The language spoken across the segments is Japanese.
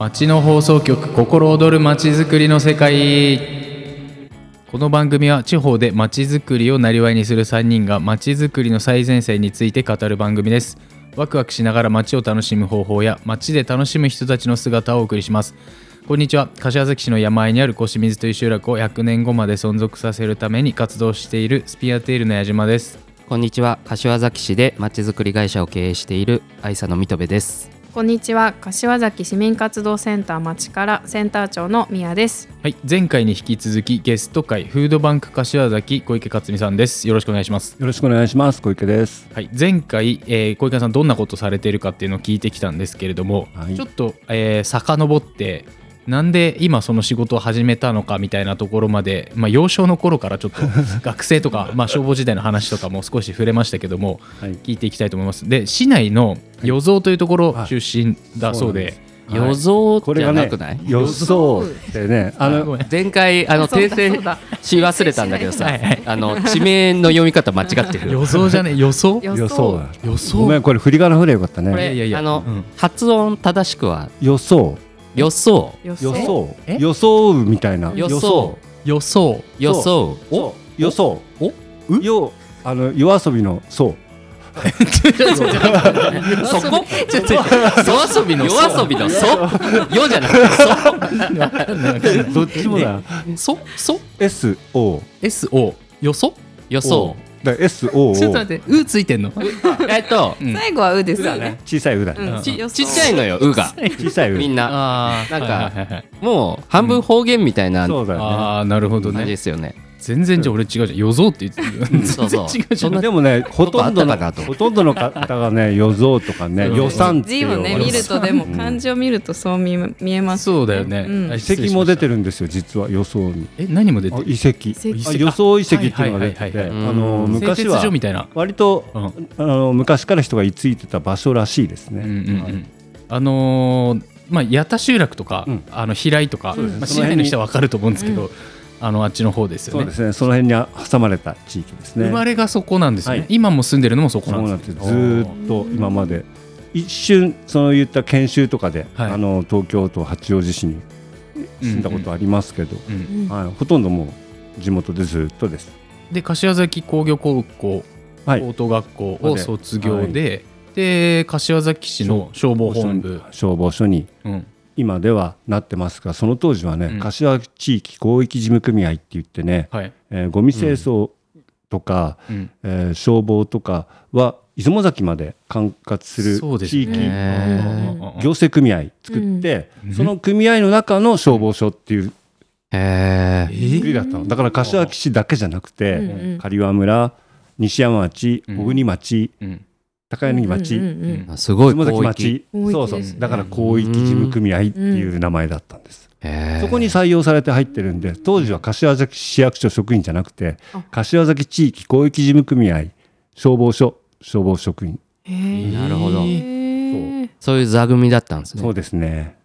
町の放送局心躍る町づくりの世界。この番組は地方で町づくりをなりわいにする3人が町づくりの最前線について語る番組です。ワクワクしながら町を楽しむ方法や町で楽しむ人たちの姿をお送りします。こんにちは。柏崎市の山あいにある小清水という集落を100年後まで存続させるために活動しているスピアテールの矢島です。こんにちは。柏崎市でまちづくり会社を経営している愛佐の水戸部です。こんにちは。柏崎市民活動センター町からセンター長の宮です。はい前回に引き続きゲスト会フードバンク柏崎小池克美さんです。よろしくお願いします。よろしくお願いします。小池です。はい、前回、えー小池さんどんなことされているかっていうのを聞いてきたんですけれども、はい。ちょっと、えー、遡ってなんで今その仕事を始めたのかみたいなところまで、まあ、幼少の頃からちょっと 学生とか、まあ、消防時代の話とかも少し触れましたけどもはい。聞いていきたいと思います。で市内の与蔵というところはい。出身だそうで、はい。予想じゃなくない、予想ってねあの前回あの訂正し忘れたんだけどさ はいはい。あの地名の読み方間違ってる。予想じゃね予想？予予想だ。予想。ごめんこれ振り仮名振ればよかったこねいやいやいや。れあの、うん。発音正しくは？予想予想。予予想。え？予想みたいな。予想。予想。予想。お予想。お？よあの夜遊びのそう。そこ？ちょっと夜遊びの夜遊び。のそよじゃなくてどっちもだ。そそ？SO SO 予想。予想だ SO ちょっと待ってうついてんの？えっとうん。最後はうですよね。小さいうだね。うん。ちちっちゃいのようが。小さいうみんな。なんかもう半分方言みたいな感そうだよね。ああなるほどじねですよね全然じゃあ俺違うじゃん。予想って言ってる。そうそう。全然違うじゃん。でもねほとんどのほとんどの方がね予想とかねうん予算って字をね見るとでもうん漢字を見るとそう見見えますそうだよね。うん。あ遺跡も出てるるんですよ実は予想に。え何も出てる？あ遺跡。予想遺跡っていうのが出ててはいはいはいはい。あのうん。昔はみたいな。割とうん。あの昔から人が居ついてた場所らしいですうんうんうね。はい。んあのーまあ八田集落とかうん。あの平井とかまあ市内の人は分かると思うんですけうどあのあっちの方ですよね。そうですね。その辺に挟まれた地域ですね。生まれがそこなんですよね。はい。今も住んでるのもそこなんんですす。ずーっと今まで。一瞬そういった研修とかで、はい。あの東京都八王子市に住んだことありますけど、うん。うん。はい、ほとんどもう地元でずっとです。で柏崎工業高校はい。高等学校を卒業でで柏崎市の消防本部。消防署に。うん今ではなってますが、その当時はね、うん。柏地域広域事務組合って言ってね、はい。えーゴミ清掃とか、うん。えー消防とかは出雲崎まで管轄する地域、行政組合作って、うん。その組合の中の消防署っていう作りだったの。だから柏崎市だけじゃなくて、うん。うん。刈羽村西山町うん。小国町、うん高柳町、うんうんうんすごい町。そうそう。だから広域事務組合っていう名前だったんです、へー。そこに採用されて入ってるんで当時は柏崎市役所職員じゃなくてあ。柏崎地域広域事務組合消防署消防職員。なるほど。そういう座組だったんですね。そうですね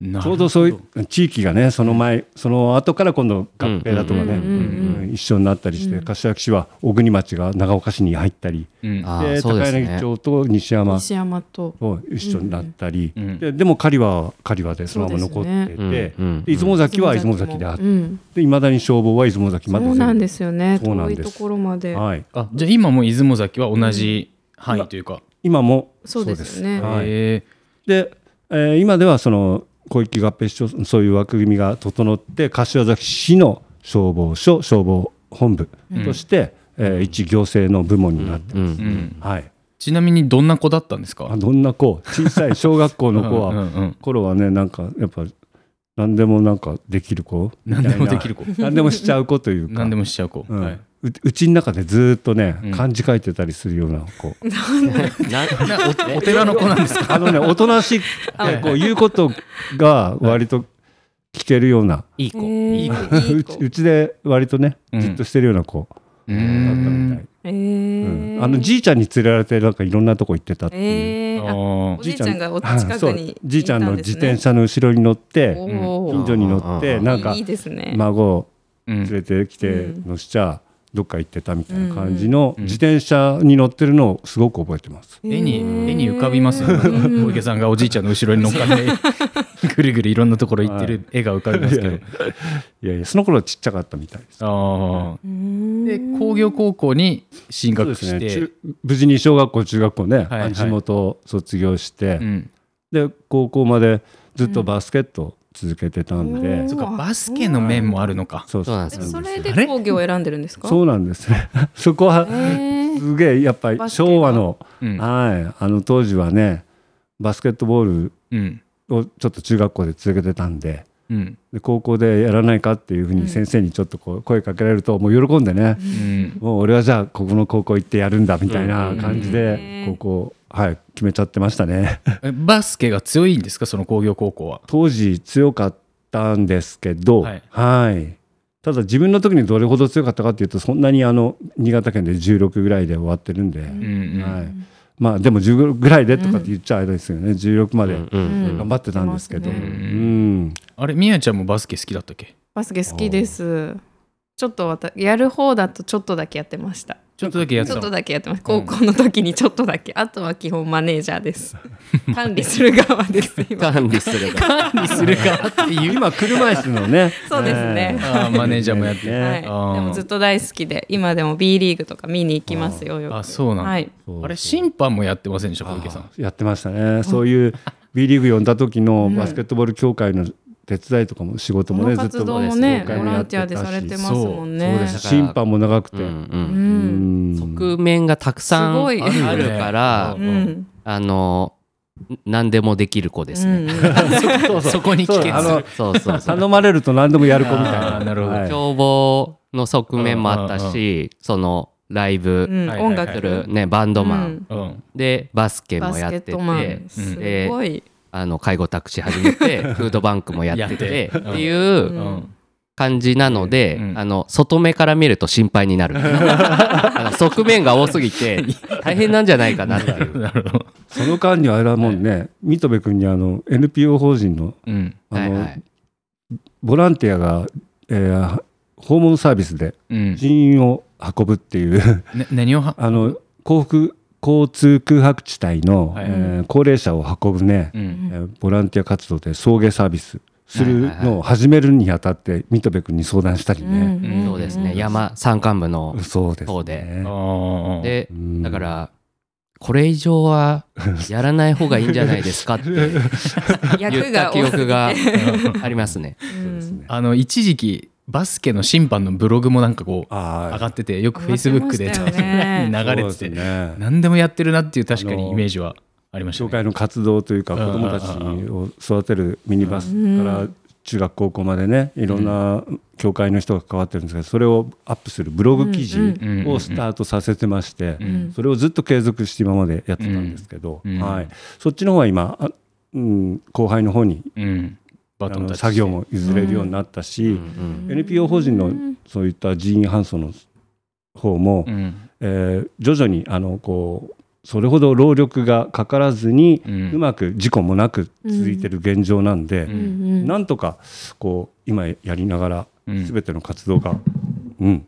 ちょうどそういう地域がねその前その後から今度合併だとかね、一緒になったりして、うん。柏崎市は小国町が長岡市に入ったり、うん。あで高柳町と西山西山。とと一緒になったり、うんででも狩場は狩場でそのまま残ってて、うんうんうん。で出雲崎は出雲崎であって。うん。いまだに消防は出雲崎までそうなんですよね。そうなんです遠いところまで。はい、あじゃあ今も出雲崎は同じ範囲というか、今もそうですよね。はい。へで、えー今ではその広域合併所そういう枠組みが整って柏崎市の消防署消防本部として、えー一行政の部門になってうん。うます、はい。ちなみにどんな子だったんですか？あどんな子？小さい小学校の子うんはうんうん。頃はねなんかやっぱ何でもなんかできる子？何でもできる子。何でもしちゃう子というか。何でもしちゃう子、うん。はい。ううちの中でずーっとねうん。漢字書いてたりするような子、ななおお寺の子なんですか？あのねおとなし い。こう言うことが割と聞けるような、いい子。いい子。うちうちで割とねうん。じっとしてるような子。うだったみたい、えうん。ーあのじいちゃんに連れられてなんかいろんなとこ行ってたっていう、えー。ああおじいちゃんがお近くにそう。じいちゃんの自転車車の後ろに乗ってお近所に乗ってうんなんかいいですね。孫連れてきてうん乗しちゃどっか行ってたみたいな感じのうん。自転車に乗ってるのをすごく覚えてます。絵に絵に浮かびますよね。うん小池さんがおじいちゃんの後ろに乗っかって ぐるぐるいろんなところ行ってる絵が浮かびますけど、いやいや。その頃はちっちゃかったみたいです。ああうん。で工業高校に進そう学して、ね。中無事に小学校中学校ね、はいはい。地元を卒業して、うん、で高校までずっとバスケットを続けてたんで、うん。そっかバスケの面もあるのか、そうそうなんです。よそれで工業を選んでるんですか？そうなんですね。そこはすげえやっぱり昭和の、うん。はい。あの当時はねバスケットボールうんをちょっと中学校で続けてたんでうん。で高校でやらないかっていうふううん。に先生にちょっとこう声かけられるともう喜んでね、うん。もう俺はじゃあここの高校行ってやるんだみたいな感じうん。で高校はい決めちゃってましたね。えバスケが強いんですかその工業高校は？当時強かったんですけどはい。はい。ただ自分の時にどれほど強かったかっていうとそんなにあの新潟県で16ぐらいで終わってるんで、うんうん、はい、まあでも15ぐらいでとかって言っちゃあれですよね。16までうんうん。頑張ってたんですけど、うん。うん。あれみやちゃんもバスケ好きだったっけ？バスケ好きです。ちょっとわたやる方だとちょっとだけやってましたちょっとだけやってちょっとだけやってます。高校の時にちょっとだけ。あとは基本マネージャーです。管理する側です今。管理するが管理するかっていう。今車椅子のね。そうですね。マネージャーもやってはい、でもずっと大好きで今でも B リーグとか見に行きますよよく。あそうなんあれ審判もやってませんでした小池さん？あやってましたね。そういう B リーグ呼んだ時のバスケットボール協会の手伝いとかも仕事こもねずっとボランティアでされてますもんそう。ねです審判も長くて、側面がたくさんあるからあの何でもできる子ですね、うん そこに危険あのそうそうそう。頼まれると何でもやる子みたいな。なるほど。はい。消防の側面もあったしそのライブ音楽。する、ね、バンドマン、でバスケもやってて。すごいあの介護タクシー始めて フードバンクもやっててやって。いううん。感じなので、うん。あの外目から見ると心配になる。あの側面が多すぎて 大変なんじゃないかなっていう。その間にあれはもうね水戸部君にあの NPO 法人のうん。あの、はいはい。ボランティアが、えー訪問サービスでうん。人員を運ぶっていう。ね何をは？あの幸福交通空白地帯の、はい。えー高齢者を運ぶね、うえんーボランティア活動で送迎サービスするのを始めるにあたって水戸部君に相談したりね、うんそうですね。山山間部のそうですそうで。ね。あー。でうん。だからこれ以上は やらない方がいいんじゃないですかって 言役った記憶がありますね。うんあの一時期バスケの審判のブログもなんかこうあ上がっててよくフェ上イスブックで流れててね。何でもやってるなっていう確かにイメージはありましたね。教会の活動というかうん。子どもたちを育てるミニバスから中学高校までねいろんな教会の人が関わってるんですけどそれをアップするブログ記事うん。をスタートさせてましてうん。それをずっと継続して今までやってたんですけど、うん。はい、そっちの方は今、あうん、後輩の方にうんバあトンタッチの作業も譲れるようになったし、うん NPO 法人のそういった人員搬送の方も、うん。えー徐々にあのこうそれほど労力がかからずに、ううんまく事故もなく続いてる現状なんで、うん。なんとかこう今やりながらうん。全ての活動が、うん、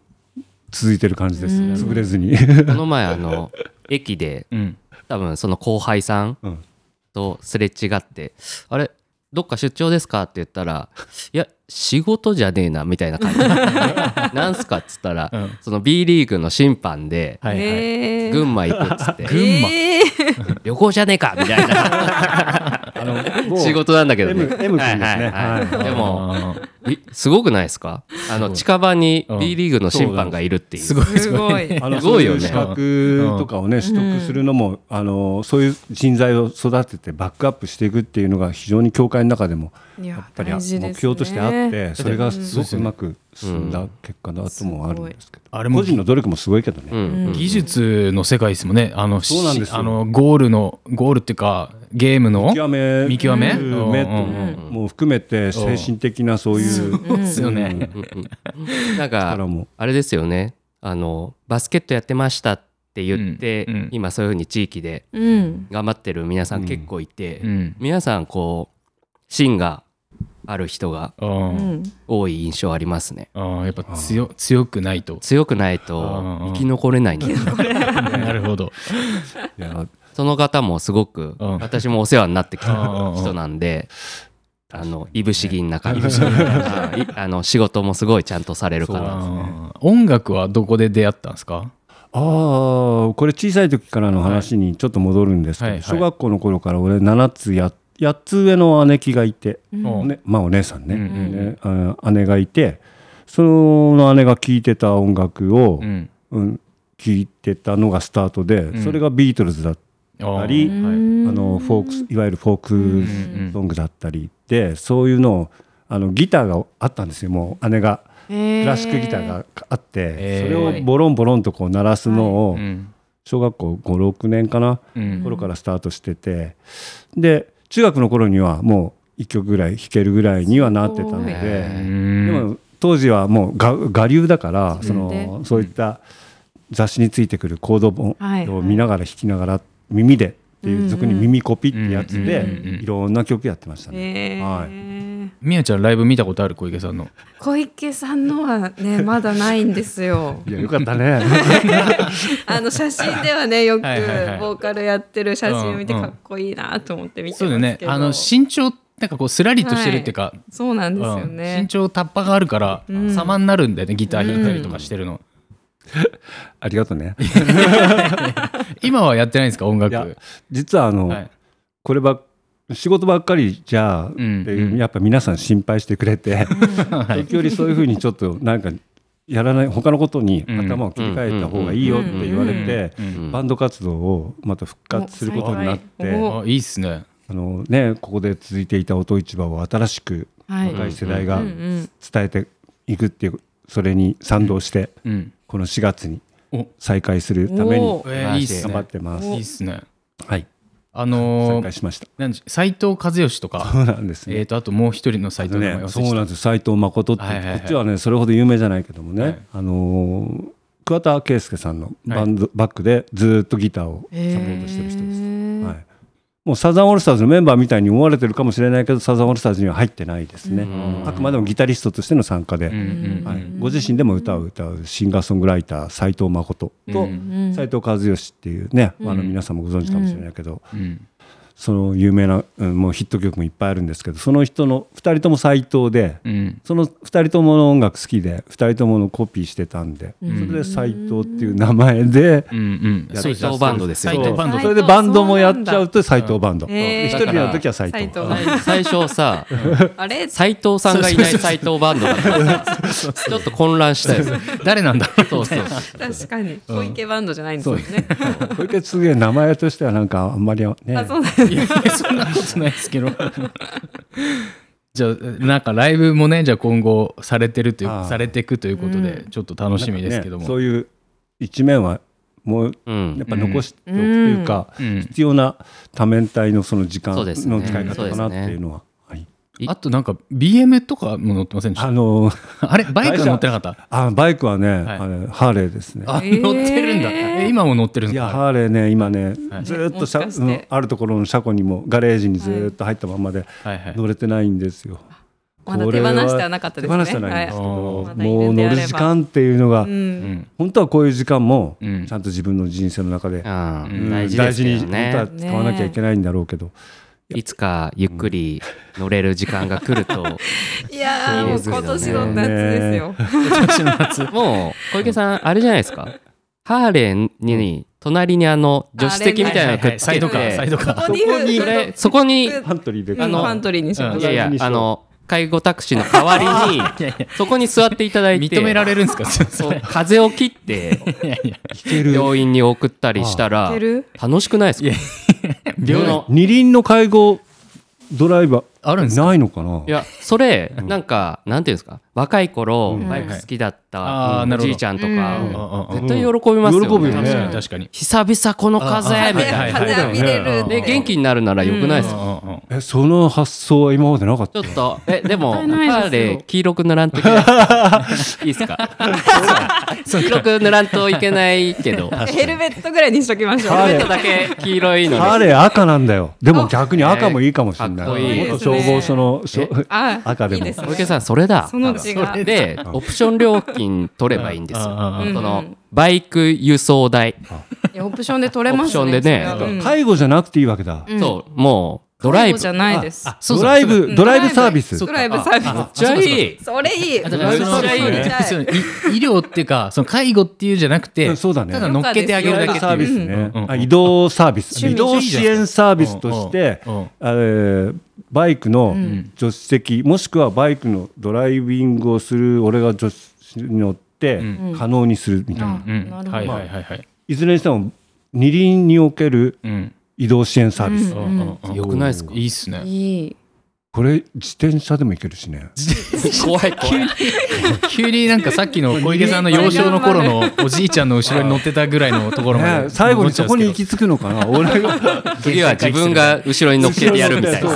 続いてる感じです、うん。潰れずに。この前あの駅でうん。多分その後輩さんうん。とすれ違って「あれどっか出張ですか?」って言ったら「いや仕事じゃねえな」みたいな感じ。で 「なんすか?」っつったら、うん。その B リーグの審判ではいはい。群馬行くっつって。群馬。えー。旅行じゃねえかみたいな。あの某仕事なんだけどね。M, M 君ですね。はいはいはい。はい。でもすごくないですか？あの近場にうん。B リーグの審判がいるっていう。すごいすすごい。すごいよね。資格とかをね、取得するのも、あのそういう人材を育ててバックアップしていくっていうのが非常に教会の中でもいややっぱり目標としてあって、それがうんすごくうまく進んだ結果だともあるんですけど、あれも個人の努力もすごいけどね。うん技術の世界ですもんねあのそうなんですあのゴールのゴールっていうかゲームの見極め見極めもう含めて精神的なそういうそうですよねなんかあれですよねあのバスケットやってましたって言って、うんうん今そういうふうに地域でうん。頑張ってる皆さん結構いて、うん皆さんこう芯がある人が。多い印象ありますね。あーやっぱ強強くないと。強くないと生き残れないんだ なるほど。いやその方もすごくうん。私もお世話になってきた人なんであのいぶし銀な感じ。あの仕事もすごいちゃんとされる方あー。音楽はどこで出会ったんですか？ああこれ小さい時からの話にちょっと戻るんですけど、はいはい。小学校の頃から俺7つや8つ上の姉貴がいて、うん。ねまあお姉さんね,、うんうん姉がいてその姉が聴いてた音楽を、うん。うん、聴いてたのがスタートで、ん。それがビートルズだったありーはいあのフォークスいわゆるフォークソングだったりで、そういうのをあのギターがあったんですよ。もう姉がククラシックギターがあって、へー。それをボロンボロンとこう鳴らすのをうん。小学校56年かな、うん。頃からスタートしててで中学の頃にはもう1曲ぐらい弾けるぐらいにはなってたのでうんでも当時はもうが我流だからそのでそういった雑誌についてくるコード本はいを見ながら弾きながら耳でっていう俗に耳コピってやつでいろんな曲やってましたね。えはい。ーみやちゃんライブ見たことある？小池さんの。小池さんのはねまだないんですよ。いやよかったね。あの写真ではねよくボはいはいはい。ーカルやってる写真を見てうんうん。かっこいいなと思って見てそうだよますけどね。あの身長なんかこうスラリとしてるっていうか、そうなんですようん。身ね長タッパがあるからうん。様になるんだよねギター弾いたりとかしてるの、ありがとうね。今はやってないんですか音楽？いや実はあの、はい。これば仕事ばっかりじゃあってうん。やっぱ皆さん心配してくれて、はい。時折そういうふうにちょっとなんかやらない他のことにうん頭を切り替えた方がいいよって言われて、バンド活動をまた復活することになって、い。いっすね。あのね、ここで続いていた音市場を新しくはい。若い世代が伝えていくっていうそれに賛同してうん。この4月にお。再開するために頑張ねってます。いいっすね。はい、あ再のー開しました。なんで斎藤和義とかそうなんですね。えーとあともう一人の斎あのね藤の名前忘れ、そうなんです。斎藤誠って、はいはいはい。こっちはねそれほど有名じゃないけどもね、はいあのー桑田佳祐さんのバンド、バックでずーっとギターをサポートしてる人もうサザンオールスターズのメンバーみたいに思われてるかもしれないけどサザンオールスターズには入ってないですね、うん。あくまでもギタリストとしての参加で、はい、ご自身でも歌を歌うシンガーソングライター斎藤誠とうん。斎、藤和義っていうね、うん。あの皆さんもご存知かもしれないけど、うんその有名な、うんもうヒット曲もいっぱいあるんですけどその人の2人とも斎藤で、うん。その2人ともの音楽好きで2人とものコピーしてたんで、うん。それで斎藤っていう名前で、斎藤バンドですよそれでバンドもやっちゃうと斎藤バンド、一人でやる時は斎藤。最初さあれ？斎藤さんがいない斎藤バンドだったちょっと混乱したよ。誰なんだろうそうそう確かに。小池バンドじゃないんですよね。小池すげえ名前としてはなんかあんまりねいやそんなことないですけど。じゃあなんかライブもねじゃあ今後されてるというされていくということでちょっと楽しみですけども、ねそういう一面はもううん。やっぱ残しておくというか、うん。必要な多面体のその時間のそうですね。使い方かなっていうのは、はい、あとなんか BM とかも乗ってませんでした？あの あれバイクは乗ってなかった？あバイクはね、い。あれハーレーですね。あえー乗ってるんだ。え今も乗ってるんいやですか？ハーレーね今ね、はい。ずーっとしかして。うんあるところの車庫にもガレージにずーっと入ったままではいはい。乗れてないんですよ。まだ手放してはなかったですね。手放してはないんです。けど、はいもう乗る時間っていうのが、うん。うん本当はこういう時間もうん。ちゃんと自分の人生の中で、うんうん大事ですけど大事に本当はね使わなきゃいけないんだろうけど、いつかゆっくり乗れる時間が来ると いやーもう今年の夏ですよ。今年の夏。もう小池さんあれじゃないですか？ハーレーに隣にあの助手席みたいなのくっつけサイドカーサイてドカー。こにそこにそれそこにパントリーで。ああののパントリーにしまう。んすいやいやあの介護タクシーの代わりに いやいや。そこに座っていただいて認められるんですか？風を切って病院に送ったりしたら楽しくないですか？両の二輪の介護ドライバー。あるんですないのかな？いやそれなんかなんていうんですか？若い頃うん。バイク好きだったおじいちゃんとうんかうん絶対喜びますよね。喜ぶよね確かに。確かに。久々この風あみたいな。風浴びれるで元気になるならよくないですか？うんうんうんえその発想は今までなかったちょっとえ でもハもったいないですよ。ーレー黄色く塗らんといけない。いいですか？黄色く塗らんといけないけど。ヘルメットぐらいにしときましょう。ハーレーちょっとだけ黄色いのハーでレー赤なんだよ。でも逆に赤もいいかもしれない。かっこいい元消防署のしょあ 赤でも。いいで小池さんそれだ。その違う。でオプション料金取ればいいんですよ。のバイク輸送代。いやオプションで取れますねオプションでね。それは。うん。介護じゃなくていいわけだ。そうもうドライブ。じゃないです。あそうそう。ドライブうん。ドライブサービス。ドライブ。サービス。めっちゃいい。それいい。めっちゃいい 医療っていうかその介護っていうじゃなくてうんそうだね。ただ乗っけてあげるだけってサービいうスね、うんうんあ移動サービス。移動支援サービスとして、うんうん。あれバイクのん。助手席、もしくはバイクのドライビングをする俺が助手席に乗ってうん。可能にするみたいな、あうん。なるほど。はいはいはいはい。いずれにしても二輪におけるうん移動支援サービス、うんうんよくないですか？いいっすね。いい。これ自転車でも行けるしね。怖い怖い。急になんかさっきの小池さんの幼少の頃の おじいちゃんの後ろに乗ってたぐらいのところまでね最後にそこに行き着くのかな俺が次は自分が後ろに乗っけてやるみたいな。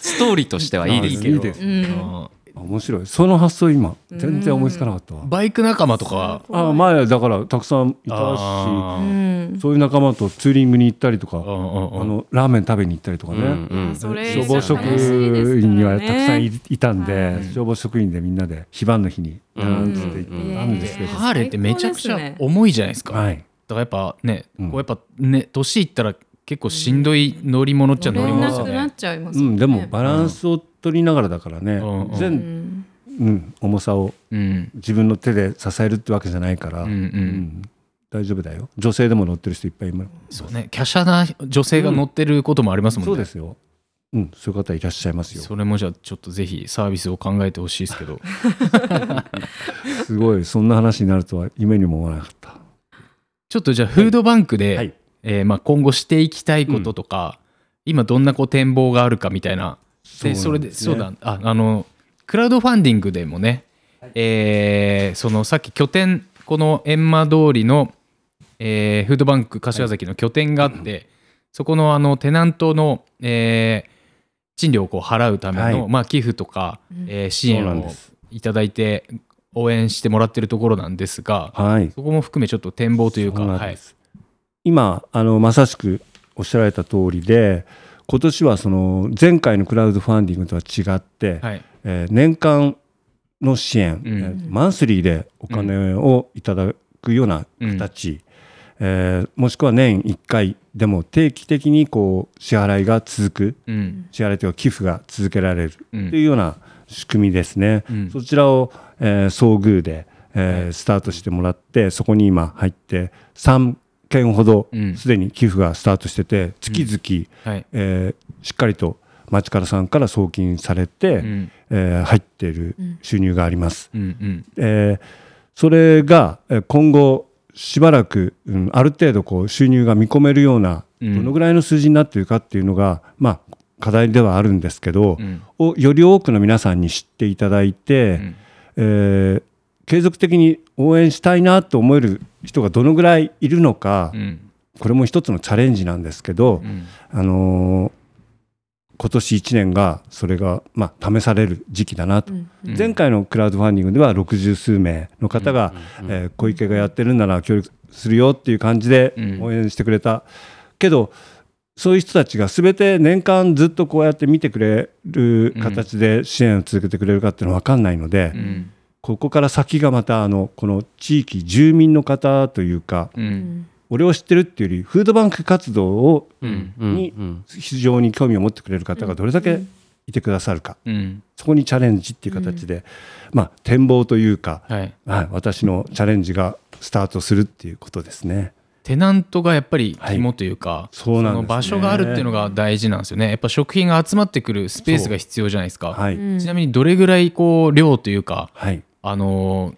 ストーリーとしてはいいですけど。いいです。うん面白い。その発想今全然思いつかなかったわ、バイク仲間とかは？あ前だからたくさんいたしそういう仲間とツーリングに行ったりとか、あのラーメン食べに行ったりとかね、うんうん。それ消防職員にはたくさんいいたんで、はい。消防職員でみんなで非番の日になんつって行うんったんですけど、ハーレーってめちゃくちゃ重いじゃないですか。だかはい、らやっぱねうん。こうやっぱね年いったら結構しんどい乗り物っちゃ乗り物ですよね。うん、でもバランスを取りながらだからね、うん。うんう全、んうん、重さをうん。自分の手で支えるってわけじゃないから、うん。うん大丈夫だよ。女性でも乗ってる人いっぱいいます。そうね。華奢な女性が乗ってることもありますもんね。そうですよ、うん、そういう方いらっしゃいますよ。それもじゃあちょっとぜひサービスを考えてほしいですけど。すごい。そんな話になるとは夢にも思わなかった。ちょっとじゃあフードバンクで、はいえーまあ、今後していきたいこととか、今どんなこう展望があるかみたいな。でそれでそうだ。ああのクラウドファンディングでもね、えーそのさっき拠点この閻魔通りの、えーフードバンク柏崎の拠点があって、そこのあのテナントの、えー賃料をこう払うための、はい。まあ、寄付とか、えー支援をいただいて応援してもらってるところなんですが、はい。そこも含めちょっと展望というか、はい今あのまさしくおっしゃられた通りで今年はその前回のクラウドファンディングとは違って、はい、えー年間の支援、うん。えーマンスリーでお金をいただくような形、えーもしくは年1回でも定期的にこう支払いが続くうん。支払いというか寄付が続けられるとうん。いうような仕組みですね。うん。そちらを、えー遭遇で、えースタートしてもらってそこに今入って3件ほどうん。すでに寄付がスタートしてて月々、はい。えーしっかりと町からさんから送金されて、うん。えー入っている収入があります。えーそれがえー今後しばらく、うん、ある程度こう収入が見込めるようなうん。どのぐらいの数字になっているかっていうのが、まあ課題ではあるんですけど、うん。をより多くの皆さんに知っていただいて、うん。えー継続的に応援したいなと思える人がどのぐらいいるのか、うん。これも一つのチャレンジなんですけど、うん。あのー今年1年がそれが、まあ、試される時期だなと、うん。うん。前回のクラウドファンディングでは60数名の方が、えー小池がやってるんなら協力するよっていう感じでうん。応援してくれた、けどそういう人たちが全て年間ずっとこうやって見てくれる形で支援を続けてくれるかっていうのは分かんないので、うんここから先がまたあのこの地域住民の方というかううん。ん俺を知ってるっていうよりフードバンク活動をうん。うん。にうん。非常に興味を持ってくれる方がどれだけいてくださるか、うん。そこにチャレンジっていう形で、まあ展望というか、はい。はい、私のチャレンジがスタートするっていうことですね。テナントがやっぱり肝というか、そうなんですね。の場所があるっていうのが大事なんですよね。やっぱ食品が集まってくるスペースが必要じゃないですか、はい、うんちなみにどれぐらいこう量というかはい、あの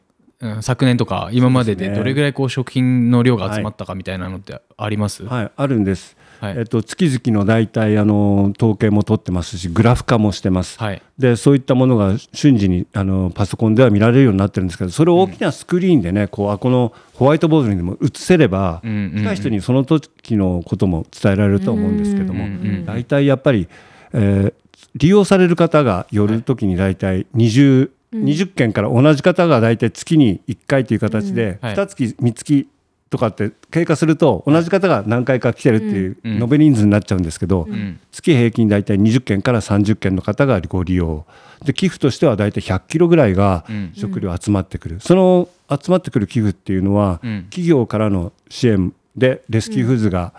昨年とか今まででどれぐらいこう食品の量が集まったかみたいなのってあります、はい、あるんです。はい。えっと月々の大体あの統計も取ってますし、グラフ化もしてます。はい。でそういったものが瞬時にあのパソコンでは見られるようになってるんですけどそれを大きなスクリーンでね、こうあこのホワイトボードにでも映せれば、うん。うんうん近い人にその時のことも伝えられるとは思うんですけども、うん。うん。大体やっぱり、えー利用される方が寄る時に大体 20, 20件から同じ方が大体月に1回という形で、はい。2月3月とかって経過すると同じ方が何回か来てるっていううん。延べ人数になっちゃうんですけど、うん。月平均大体20件から30件の方がご利用。で寄付としては大体100キロぐらいがうん。食料集まってくる、その集まってくる寄付っていうのは、うん。企業からの支援でレスキューフーズが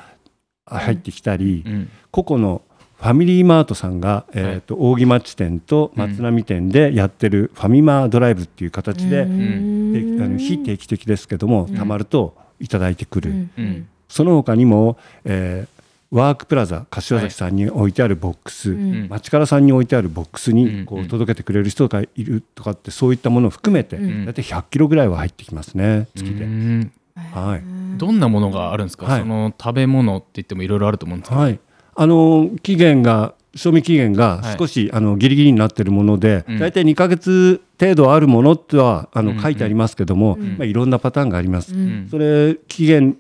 入ってきたり、うん。個々のファミリーマートさんが、えーと扇町店と松並店でやってるファミマドライブっていう形で、うん。であの非定期的ですけども、たまるといただいてくる、うん。その他にも、えーワークプラザ柏崎さんに置いてあるボックス、ん。町からさんに置いてあるボックスうん。にこう届けてくれる人がいるとかってそういったものを含めてん。大体100キロぐらいは入ってきますね月で。うん。はい。どんなものがあるんですか、はい。その食べ物って言ってもいろいろあると思うんですけど、はい、あの期限が賞味期限が少し、あのギリギリになっているもので、うん。大体2ヶ月程度あるものとはあの、うん書いてありますけども、まあ、いろんなパターンがあります。うん。それ期限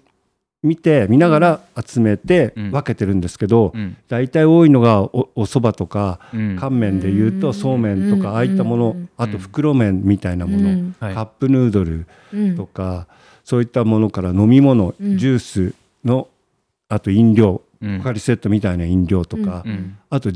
見て見ながら集めてうん。分けてるんですけど、うん。大体多いのがおお蕎麦とかうん。乾麺でいうとそうめんとかうん。ああいったものうん。あと袋麺みたいなものうん。はい。カップヌードルうん。とかそういったものから飲み物うん。ジュースのあと飲料うんポカリセットみたいな飲料とかうん。あとえ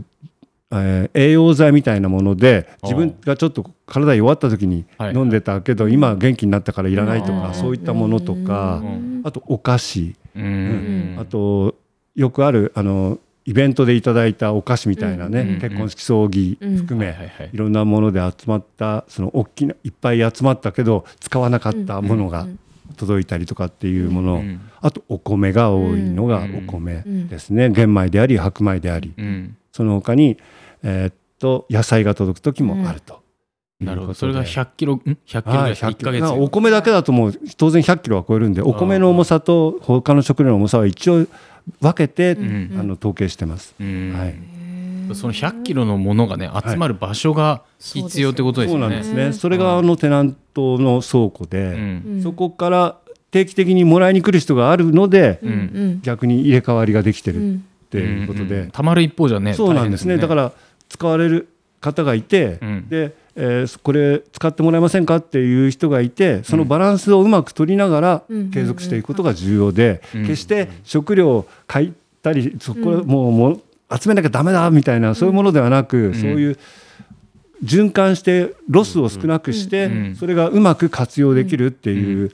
ー栄養剤みたいなもので自分がちょっと体弱った時にはい。飲んでたけど今元気になったからいらないとうん。かそういったものとかうん。あとお菓子。うん。あとよくあるあのイベントでいただいたお菓子みたいなね、うん。結婚式葬儀含め、はいはいはい。いろんなもので集まったその大きないっぱい集まったけど使わなかったものが届いたりとかっていうもの、うんあとお米が多いのがうんお米ですね、玄米であり白米であり、うん。その他に、えーっと野菜が届く時もあると。なるほど。それが100キロん？100キロぐらはいい1ヶ月まあお米だけだともう当然100キロは超えるんでお米の重さと他の食料の重さは一応分けて、ん。あの統計してます。うん。はいその100キロのものがね集まる場所が必要ってことですよね。そうなんですね。それがあのテナントの倉庫うで、ん。そこから定期的にもらいに来る人があるので、逆に入れ替わりができてるっうんていうことで、うん。たまる一方じゃねそうなんですね。だからら使われる方がいて、うん。で、えーこれ使ってもらえませんかっていう人がいて、そのバランスをうまく取りながらうん。継続していくことが重要で、うん。決して食料を買ったり、そこもうもう集めなきゃダメだみたいなそういうものではなく、そういう循環してロスを少なくして、うん。それがうまく活用できるっていう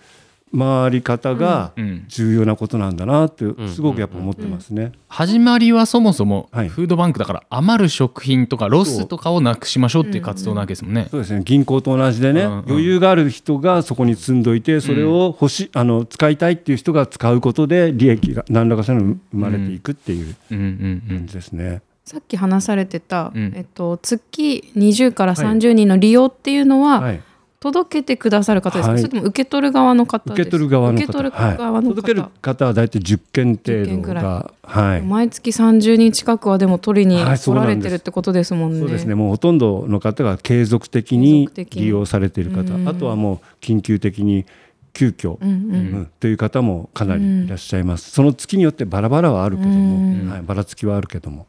回り方がうん。重要なことなんだなってん。すごくやっぱ思ってますね。始まりはそもそもはい。フードバンクだから余る食品とかロスとかをなくしましょうっていう活動なわけですもんね。そうですね。銀行と同じでね、うんうん。余裕がある人がそこに積んどいてそれを欲し、あの使いたいっていう人が使うことで利益が何らかしらの生まれていくっていううんうんうん。感じですね。さっき話されてた、うん。えっと、月20から30人の利用っていうのは、はい、届けてくださる方ですか、はい。それとも受け取る側の方ですか？受け取る側の方。受け取る側のはい、方、届ける方は大体10件程10件ぐらい。度が、はい、毎月30人近くはでも取りに来られてるってことですもんね。そうですね。もうほとんどの方が継続的に利用されている方、うん。あとはもう緊急的に急遽、うんうん。うん。という方もかなりいらっしゃいます、その月によってバラバラはあるけども、うん。はい、ばらつきはあるけども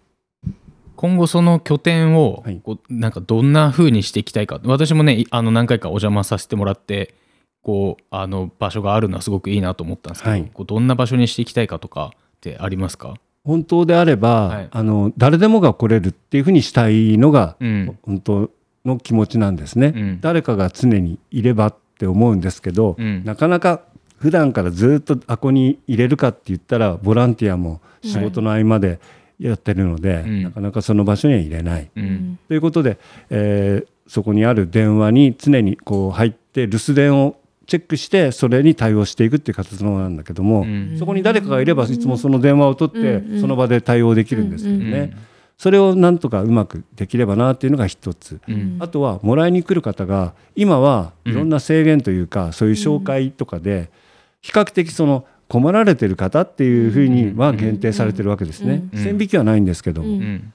今後その拠点をはい。こうなんかどんな風にしていきたいか。私もねいあの何回かお邪魔させてもらってこうあの場所があるのはすごくいいなと思ったんですけど、はい。こうどんな場所にしていきたいかとかってありますか、本当であれば、はい。あの誰でもが来れるっていうふうにしたいのが、うん。本当の気持ちなんですね、うん。誰かが常にいればって思うんですけど、うん。なかなか普段からずっとあこに入れるかって言ったらボランティアも仕事の合間でやってるので、うん。なかなかその場所には入れない。うん。ということで、えーそこにある電話に常にこう入って留守電をチェックしてそれに対応していくっていう活動なんだけども、うん。そこに誰かがいればいつもその電話を取ってうんその場で対応できるんですけどね、うんそれをなんとかうまくできればなっていうのが一つ、うん。あとはもらいに来る方が今はいろんな制限というか、そういう紹介とかで比較的その困られてる方っていうふうには限定されてるわけですね、うん線引きはないんですけども、うん。うん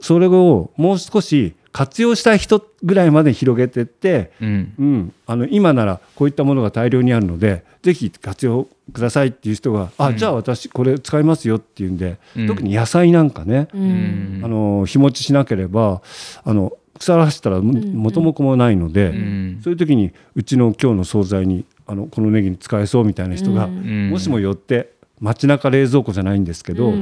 それをもう少し活用したい人ぐらいまで広げてって、うん。うん、あの今ならこういったものが大量にあるのでぜひ活用くださいっていう人が、あじゃあ私これ使いますよっていうんで、うん。特に野菜なんかね、ううん。んあの日持ちしなければあの腐らせたらも元も子もないので、うん。そういう時にうちの今日の惣菜にあのこのネギに使えそうみたいな人が、うん。もしも寄って街中冷蔵庫じゃないんですけど、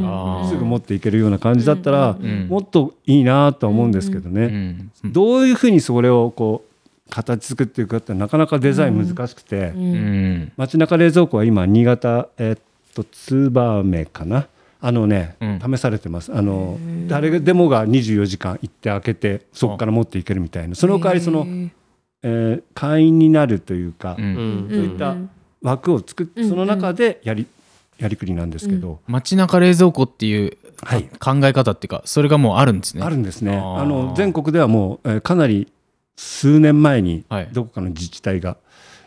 すぐ持っていけるような感じだったら、ん。もっといいなとは思うんですけどね、うん。どういうふうにそれをこう形作っていくかってなかなかデザイン難しくて、うん。街中冷蔵庫は今新潟えっと燕かな、あのね、うん。試されてます。あの誰でもが24時間行って開けてそこから持っていけるみたいな。その代わりその、えー会員になるというか、うん。うん。そういった枠を作って、うん。その中でやりやりくりなんですけど、街中冷蔵庫っていうはい。考え方っていうかそれがもうあるんですね。あるんですね。あの全国ではもう、えーかなり数年前にはい。どこかの自治体が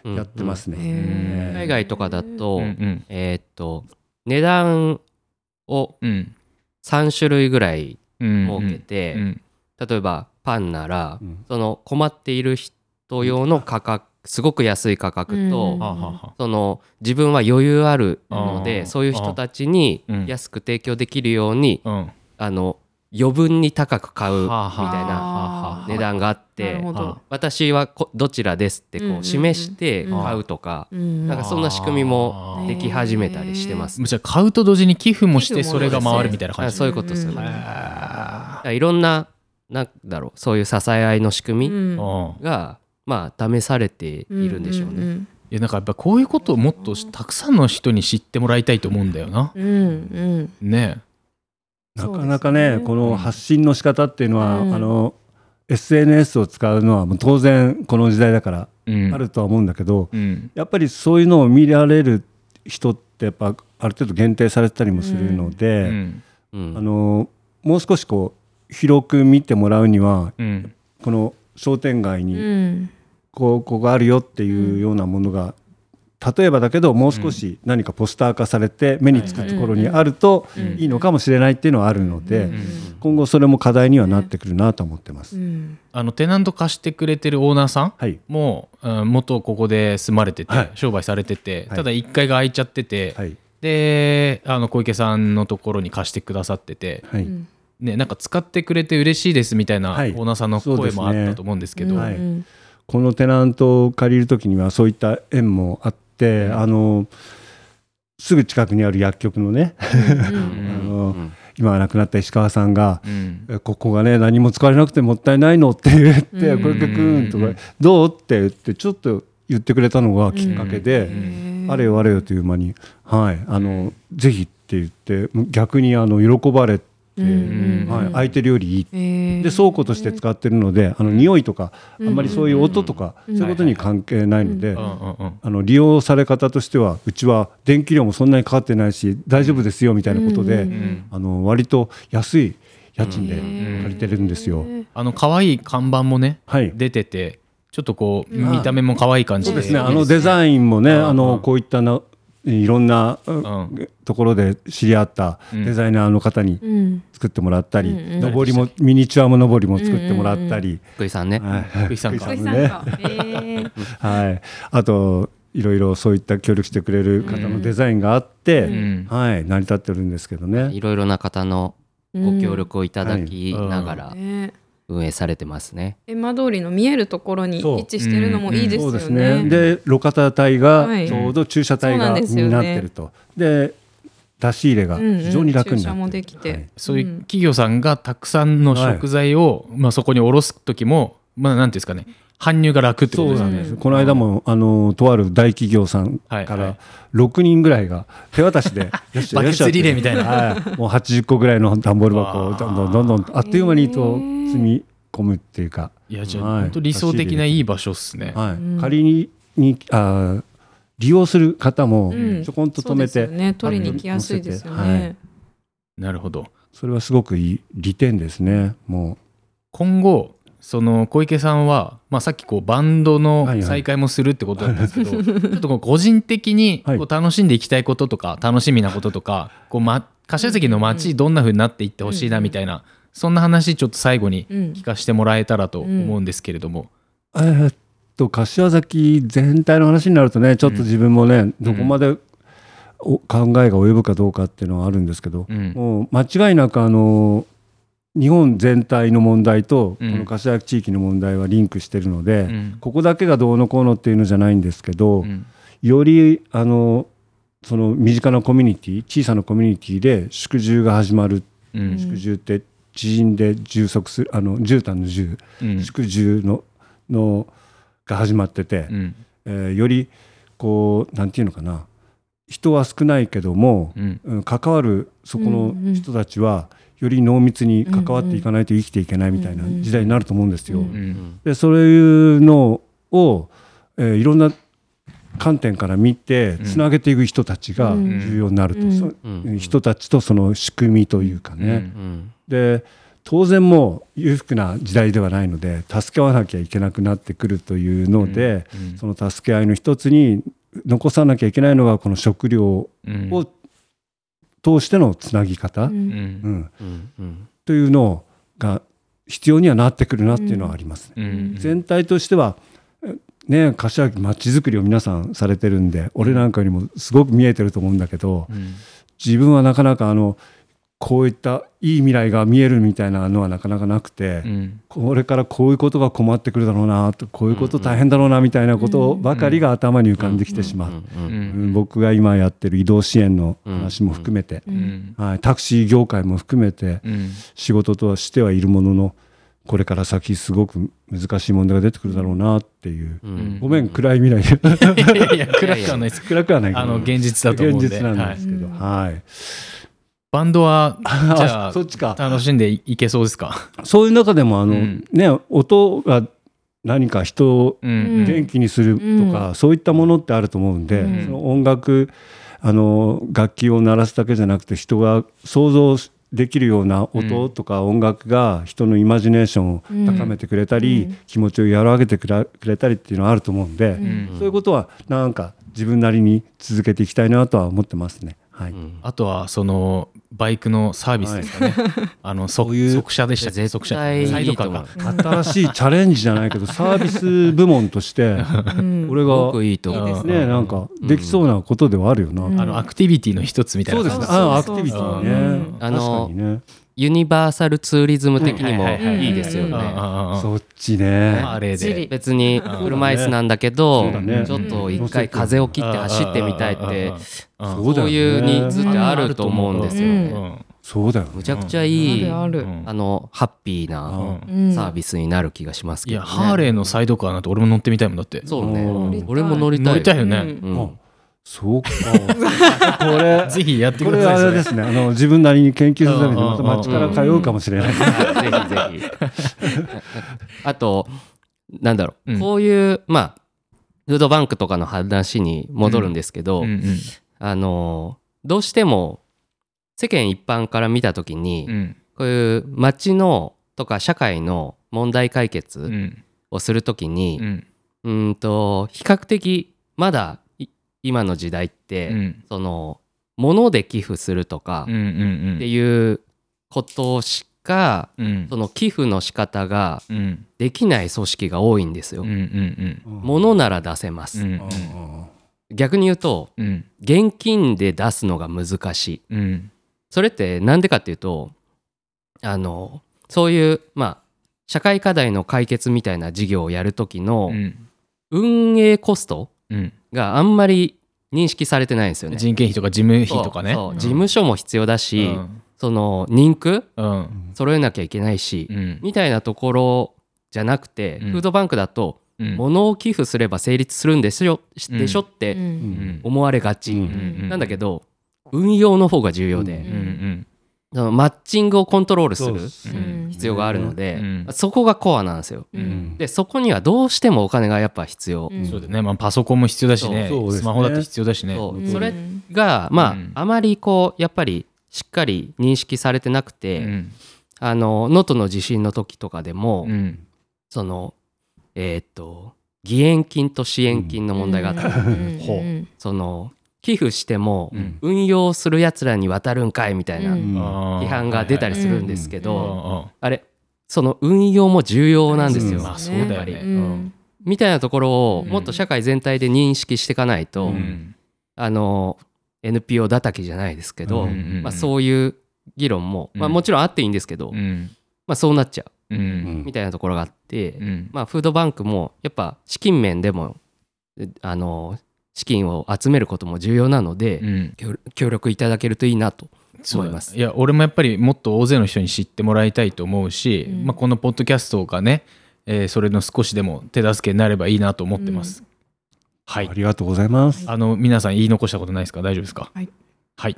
うん。やってますね。うん。へー。海外とかだと、うん。うん。えーっと値段をうん。3種類ぐらいうん。設けて、うん。例えばパンなら、うん。その困っている人用の価格すごく安い価格と、うん。その自分は余裕あるのでそういう人たちにうん安く提供できるように、うん。あの余分に高く買うみたいな値段があっなて私はこどちらですってこうん示してうん買うとか、うんなんかそんな仕組みもでき始めたりしてます、じゃあ買うと同時に寄付もしてそれが回るみたいな感じ？あそういうことですよね、いろんななんだろうそういう支え合いの仕組みーうん。うん。が、まあ試されているんでしょうね。んいやなんかやっぱこういうことをもっとたくさんの人に知ってもらいたいと思うんだよな。うんうん。ねなかなかねね。この発信の仕方っていうのは、うん。あの SNS を使うのはもう当然この時代だからうん。あるとは思うんだけど、うん。やっぱりそういうのを見られる人ってやっぱある程度限定されてたりもするのうで、ん。うん。あのもう少しこう広く見てもらうにはうん。この商店街うにんこうここがあるよっていうようなものが例えばだけどもう少し何かポスター化されて目につくところにあるとうんい。いのかもしれないっていうのはあるのでうん。今後それも課題にはなってくるなと思ってます。うん。あのテナント貸してくれてるオーナーさんはい。も、うん、元ここで住まれてて、はい。商売されてて、はい。ただ1階が空いちゃってて、はい。であの小池さんのところに貸してくださってて、はい。うんね、なんか使ってくれて嬉しいですみたいなオはい。ーナーさんの声もあったと思うんですけど、このテナントを借りる時にはそういった縁もあって、あのすぐ近くにある薬局のね、うん。あのうん。今は亡くなった石川さんがうん。えここがね何も使われなくてもったいないのって言って、うん。小池君とか、うん。どうって言ってちょっと言ってくれたのがきっかけで、あれよあれよという間に、はい、あのぜひって言って逆にあの喜ばれて、うんはい、空いてるよりいい。へー。で倉庫として使ってるのであの匂いとかあんまりそういう音とか、うんそういうことに関係ないので、あの利用され方としてはうちは電気量もそんなにかかってないし大丈夫ですよみたいなことで、うんうんあの割と安い家賃でん借りてるんですよ。あの可愛い看板もねはい。出ててちょっとこううん。見た目も可愛い感じで。そうですね。あのデザインもね、うん。あのこういったないろんな、ん。ところで知り合ったうん。デザイナーの方にうん。作ってもらったり、うんうん。りもミニチュアものぼりも作ってもらったり、福井さんね、はい。福井さんか。ねさんか。へー。はい。あといろいろそういった協力してくれる方のデザインがあって、うん。はい。成り立ってるんですけどね。いろいろな方のご協力をいただきうん。ながら。ね運営されてますね。エマ通りの見えるところに位置してるのもいいですよそうですね。ね。で路肩帯がはい。ちょうど駐車帯がですよね。になってると。で出し入れが非常に楽になってる、うんうん駐車もできて。はい。そういう企業さんがたくさんの食材を、まあ、そこに卸す時も、まあ、なんていうんですかね。搬入が楽ってことですね。そうなんです、この間もあのとある大企業さんからはいはい。6人ぐらいが手渡しで よしバケツリレーみたいな。はい、もう80個ぐらいの段ボール箱をどんどんどんどんあっという間にと積み込むっていうか、いやじゃあ、はい。本当理想的ないい場所っすね、はい。うん。仮ににあ利用する方もうん。ちょこんと止めて、そうですよね、取りに来やすいですよはい。ね。なるほど。それはすごくいい利点ですね。も今後その小池さんは、まあ、さっきこうバンドのはいはい。再開もするってことなんですけど、ちょっとこう個人的にはい。こう楽しんでいきたいこととか楽しみなこととかこう、ま、柏崎の街どんな風になっていってほしいなみたいな、そんな話ちょっと最後にうん。聞かせてもらえたらと思うんですけれども、うえーっと柏崎全体の話になるとねちょっと自分もね、どこまでお考えが及ぶかどうかっていうのはあるんですけど、うん。もう間違いなくあの日本全体の問題とこうん。の柏崎地域の問題はリンクしてるので、うん。ここだけがどうのこうのっていうのじゃないんですけど、うん。よりあのその身近なコミュニティ小さなコミュニティで宿住が始まる、うん。宿住って知人で充足するあの絨毯の住、うん。宿住ののが始まってて、うん。えーよりこうなんていうのかな。人は少ないけども、うん。うん関わるそこの人たちはより濃密に関わっていかないと生きていけないみたいな時代になると思うんですよ。うん。うん。でそういうのを、えーいろんな観点から見てうん。つなげていく人たちがうん。重要になると、うん。そうん。人たちとその仕組みというかね。うん。うんで当然もう裕福な時代ではないので助け合わなきゃいけなくなってくるというので、うんその助け合いの一つに残さなきゃいけないのがこの食料うん。を通してのつなぎ方、ううん。ん。うん。うん。というのが必要にはなってくるなっていうのはありますね。うん。全体としてはね柏木まちづくりを皆さんされてるんで俺なんかにもすごく見えてると思うんだけどうん。自分はなかなかあのこういったいい未来が見えるみたいなのはなかなかなくて、うん。これからこういうことが困ってくるだろうなとこういうこと大変だろうなみたいなことばかりが頭に浮かんできてしまう、僕が今やってる移動支援の話も含めて、うん。はい、タクシー業界も含めてうん。仕事とはしてはいるもののこれから先すごく難しい問題が出てくるだろうなっていう、うん。ごめん暗い未来で。いやいや暗くはないです。暗くはないあの現実だと思うんで。現実なんですけど、はい。はい、バンドは じゃあそっちか。楽しんでいけそうですか？そういう中でもあの、うん。ね音が何か人をうん。元気にするとか、そういったものってあると思うんで、うん。その音楽あの楽器を鳴らすだけじゃなくて人が想像できるような音とか音楽が人のイマジネーションを高めてくれたり、うん。気持ちを和らげてくれくれたりっていうのはあると思うんで、うん。そういうことはなんか自分なりに続けていきたいなとは思ってますね。はい、うん。あとはそのバイクのサービスですかね、あの そそういう速車でした。っけ絶速車対サイドカーか。う新しいチャレンジじゃないけどサービス部門として うん。俺すごがくいいと思う。いいですね。なんかできそうなことではあるよな。うん。あのアクティビティの一つみたいなそうですね。アクティビティね。うん。あの確かにね。ユニバーサルツーリズム的にもはいはいですようんね。そっちね。ハーレーで別に車椅子なんだけどちょっと一回風を切って走ってみたいってうんそうだよねそういうニーズってあると思うんですよね。うんそうだよね。むちゃくちゃいいあのハッピーなサービスになる気がしますいやけどね。ハーレーのサイドカーなんて俺も乗ってみたいもんだってそうねうん俺も乗りたい乗りたいよね、うんあそうか。これ。ぜひやってこくださいそれあれですね。あの自分なりに研究するためにまた街から通うかもしれない。はいぜひぜひ。あと、なんだろう、うんこういう、まあ、フードバンクとかの話に戻るんですけど、あの、どうしても世間一般から見たときに、うんこういう街のとか社会の問題解う決んをするときにう、んうーんと、比較的まだい今の時代って、うん。その、物で寄付するとかっていうことしか、うん。その寄付の仕方がうん。できない組織が多いんですよ。物なら出せます。うん逆に言うとうん。現金で出すのが難しい。うん。それってなんでかっていうとあのそういうまあ社会課題の解決みたいな事業をやる時のうん。運営コストうんがあんまり認識されてないんですよね。人件費とか事務費とかね。事務所も必要だし、うん。その人区うん。揃えなきゃいけないし、うん。みたいなところじゃなくて、うん。フードバンクだとうん。物を寄付すれば成立するんでしょ,、うん。でしょっうてん。思われがち、うん。なんだけど運用の方が重要で、うん。うんそのマッチングをコントロールするうん必要があるので、うん。そこがコアなんですよ。でそこにはどうしてもお金がやっぱ必要、うん。そうだね。まあパソコンも必要だしね。スマホだって必要だしね。それがまあ、うん。あまりこうやっぱりしっかり認識されてなくて、うん。あの能登の地震の時とかでも、うん。そのえーっと義援金と支援金の問題があって、ほその寄付してもうん。運用するやつらに渡るんかいみたいな批判が出たりするんですけはいどはあれその運用も重要なんですよ。まあそうだよね。うん。みたいなところをうんもっと社会全体で認識していかないと、あの NPO 叩きじゃないですけど、まあ、そういう議論も、まあ、うんもちろんあっていいんですけど、うん。まあ、そうなっちゃう。うん。みたいなところがあって、うん。まあ、フードバンクもやっぱ資金面でもあの資金を集めることも重要なので、うん。協協力いただけるといいなと思います。いや俺もやっぱりもっと大勢の人に知ってもらいたいと思うし、うん。まあ、このポッドキャストがね、えーそれの少しでも手助けになればいいなと思ってます。はい。ありがとうございます。あの皆さん言い残したことないですか？大丈夫ですか？はい、はい、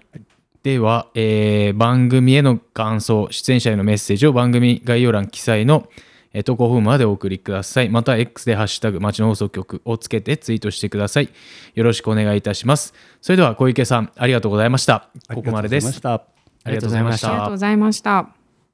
では、えー番組への感想出演者へのメッセージを番組概要欄記載のえー投稿フォームまでお送りください。また X で「ハッシュタグ町の放送局」をつけてツイートしてください。よろしくお願いいたします。それでは小池さんありがとうございました。ここまでです。ありがとうございました。ありがとうございました。